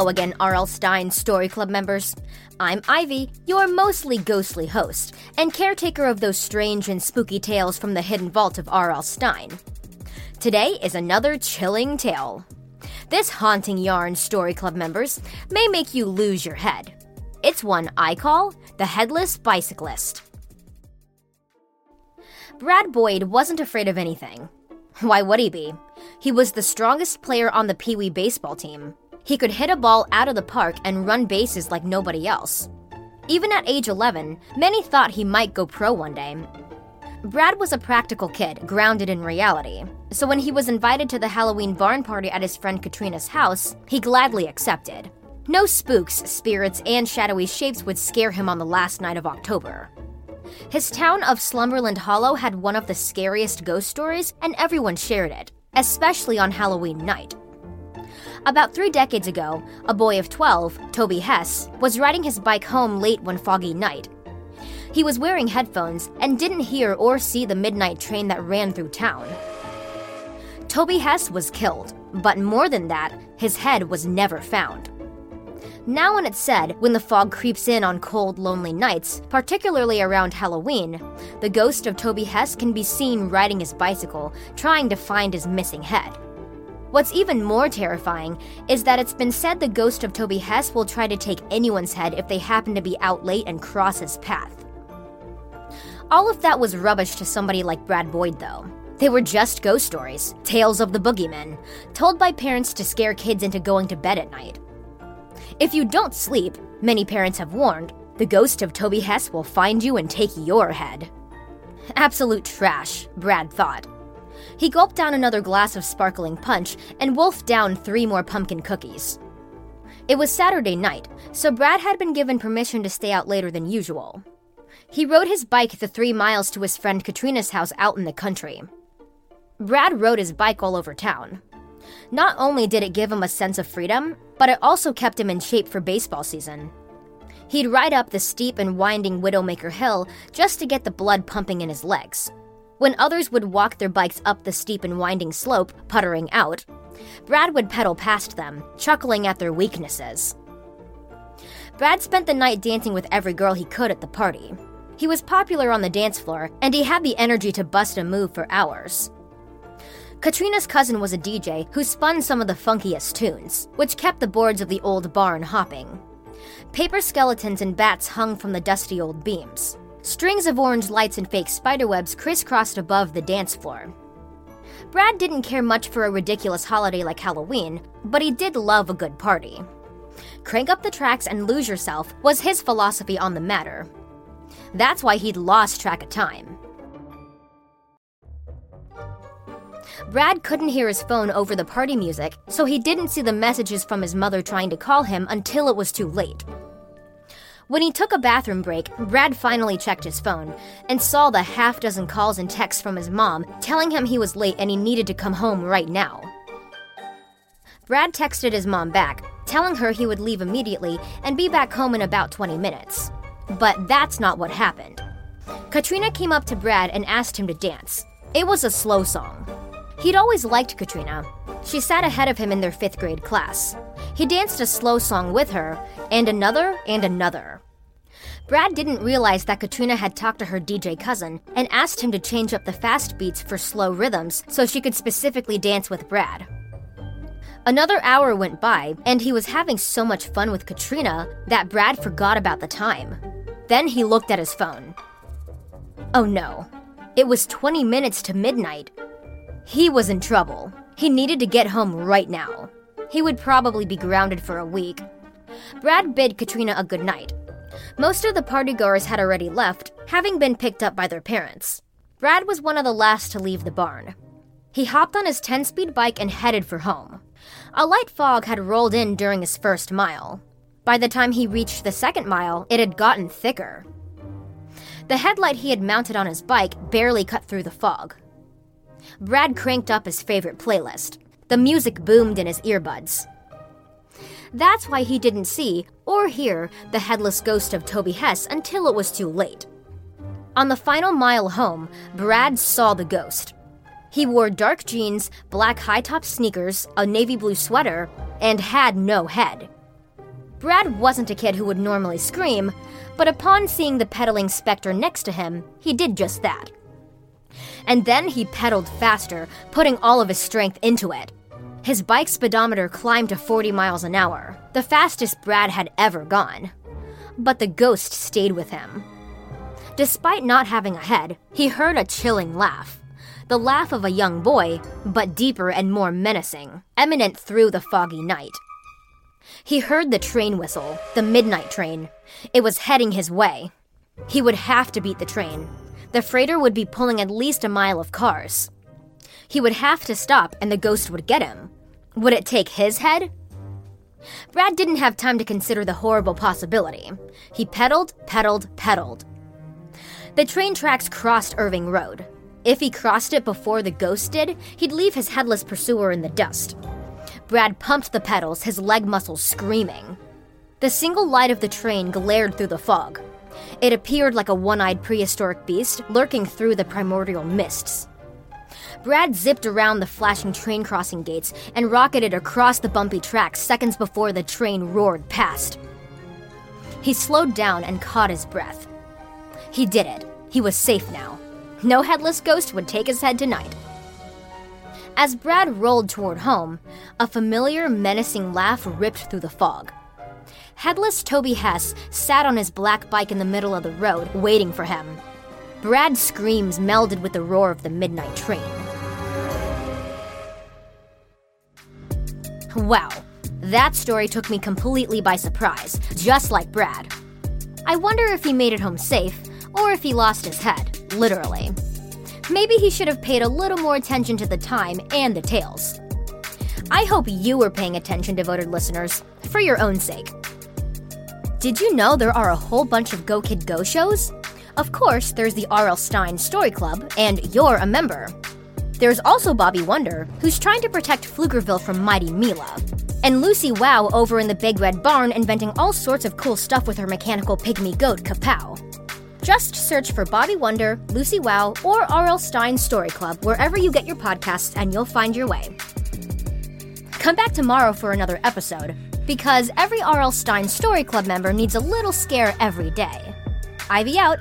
Hello again, R.L. Stine Story Club members. I'm Ivy, your mostly ghostly host, and caretaker of those strange and spooky tales from the hidden vault of R.L. Stine. Today is another chilling tale. This haunting yarn, Story Club members, may make you lose your head. It's one I call the Headless Bicyclist. Brad Boyd wasn't afraid of anything. Why would he be? He was the strongest player on the Pee Wee baseball team. He could hit a ball out of the park and run bases like nobody else. Even at age 11, many thought he might go pro one day. Brad was a practical kid, grounded in reality. So when he was invited to the Halloween barn party at his friend Katrina's house, he gladly accepted. No spooks, spirits, and shadowy shapes would scare him on the last night of October. His town of Slumberland Hollow had one of the scariest ghost stories, and everyone shared it, especially on Halloween night. About three decades ago, a boy of 12, Toby Hess, was riding his bike home late one foggy night. He was wearing headphones and didn't hear or see the midnight train that ran through town. Toby Hess was killed, but more than that, his head was never found. Now, when it's said, when the fog creeps in on cold, lonely nights, particularly around Halloween, the ghost of Toby Hess can be seen riding his bicycle, trying to find his missing head. What's even more terrifying is that it's been said the ghost of Toby Hess will try to take anyone's head if they happen to be out late and cross his path. All of that was rubbish to somebody like Brad Boyd, though. They were just ghost stories, tales of the boogeyman, told by parents to scare kids into going to bed at night. If you don't sleep, many parents have warned, the ghost of Toby Hess will find you and take your head. Absolute trash, Brad thought. He gulped down another glass of sparkling punch and wolfed down three more pumpkin cookies. It was Saturday night, so Brad had been given permission to stay out later than usual. He rode his bike the three miles to his friend Katrina's house out in the country. Brad rode his bike all over town. Not only did it give him a sense of freedom, but it also kept him in shape for baseball season. He'd ride up the steep and winding Widowmaker Hill just to get the blood pumping in his legs. When others would walk their bikes up the steep and winding slope, puttering out, Brad would pedal past them, chuckling at their weaknesses. Brad spent the night dancing with every girl he could at the party. He was popular on the dance floor, and he had the energy to bust a move for hours. Katrina's cousin was a DJ who spun some of the funkiest tunes, which kept the boards of the old barn hopping. Paper skeletons and bats hung from the dusty old beams. Strings of orange lights and fake spiderwebs crisscrossed above the dance floor. Brad didn't care much for a ridiculous holiday like Halloween, but he did love a good party. Crank up the tracks and lose yourself was his philosophy on the matter. That's why he'd lost track of time. Brad couldn't hear his phone over the party music, so he didn't see the messages from his mother trying to call him until it was too late. When he took a bathroom break, Brad finally checked his phone and saw the half dozen calls and texts from his mom telling him he was late and he needed to come home right now. Brad texted his mom back, telling her he would leave immediately and be back home in about 20 minutes. But that's not what happened. Katrina came up to Brad and asked him to dance. It was a slow song. He'd always liked Katrina. She sat ahead of him in their fifth grade class. He danced a slow song with her, and another and another. Brad didn't realize that Katrina had talked to her DJ cousin and asked him to change up the fast beats for slow rhythms so she could specifically dance with Brad. Another hour went by, and he was having so much fun with Katrina that Brad forgot about the time. Then he looked at his phone. Oh no, it was 20 minutes to midnight. He was in trouble. He needed to get home right now. He would probably be grounded for a week. Brad bid Katrina a good night. Most of the partygoers had already left, having been picked up by their parents. Brad was one of the last to leave the barn. He hopped on his 10 speed bike and headed for home. A light fog had rolled in during his first mile. By the time he reached the second mile, it had gotten thicker. The headlight he had mounted on his bike barely cut through the fog. Brad cranked up his favorite playlist. The music boomed in his earbuds. That's why he didn't see or hear the headless ghost of Toby Hess until it was too late. On the final mile home, Brad saw the ghost. He wore dark jeans, black high top sneakers, a navy blue sweater, and had no head. Brad wasn't a kid who would normally scream, but upon seeing the pedaling specter next to him, he did just that. And then he pedaled faster, putting all of his strength into it. His bike speedometer climbed to 40 miles an hour, the fastest Brad had ever gone. But the ghost stayed with him. Despite not having a head, he heard a chilling laugh the laugh of a young boy, but deeper and more menacing, eminent through the foggy night. He heard the train whistle, the midnight train. It was heading his way. He would have to beat the train. The freighter would be pulling at least a mile of cars. He would have to stop and the ghost would get him. Would it take his head? Brad didn't have time to consider the horrible possibility. He pedaled, pedaled, pedaled. The train tracks crossed Irving Road. If he crossed it before the ghost did, he'd leave his headless pursuer in the dust. Brad pumped the pedals, his leg muscles screaming. The single light of the train glared through the fog. It appeared like a one eyed prehistoric beast lurking through the primordial mists. Brad zipped around the flashing train crossing gates and rocketed across the bumpy tracks seconds before the train roared past. He slowed down and caught his breath. He did it. He was safe now. No headless ghost would take his head tonight. As Brad rolled toward home, a familiar, menacing laugh ripped through the fog. Headless Toby Hess sat on his black bike in the middle of the road, waiting for him. Brad's screams melded with the roar of the midnight train. Wow, that story took me completely by surprise, just like Brad. I wonder if he made it home safe, or if he lost his head literally. Maybe he should have paid a little more attention to the time and the tales. I hope you were paying attention, devoted listeners, for your own sake. Did you know there are a whole bunch of Go Kid Go shows? Of course, there's the R.L. Stine Story Club, and you're a member. There's also Bobby Wonder, who's trying to protect Pflugerville from Mighty Mila. And Lucy Wow over in the Big Red Barn inventing all sorts of cool stuff with her mechanical pygmy goat, Kapow. Just search for Bobby Wonder, Lucy Wow, or R.L. Stine Story Club wherever you get your podcasts and you'll find your way. Come back tomorrow for another episode, because every R.L. Stine Story Club member needs a little scare every day. Ivy out.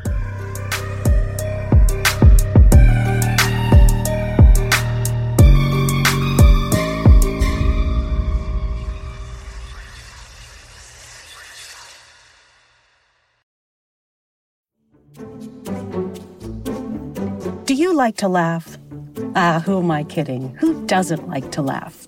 Do you like to laugh? Ah, who am I kidding? Who doesn't like to laugh?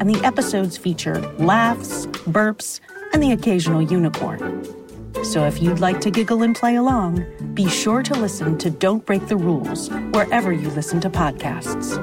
and the episodes feature laughs, burps, and the occasional unicorn. So if you'd like to giggle and play along, be sure to listen to Don't Break the Rules wherever you listen to podcasts.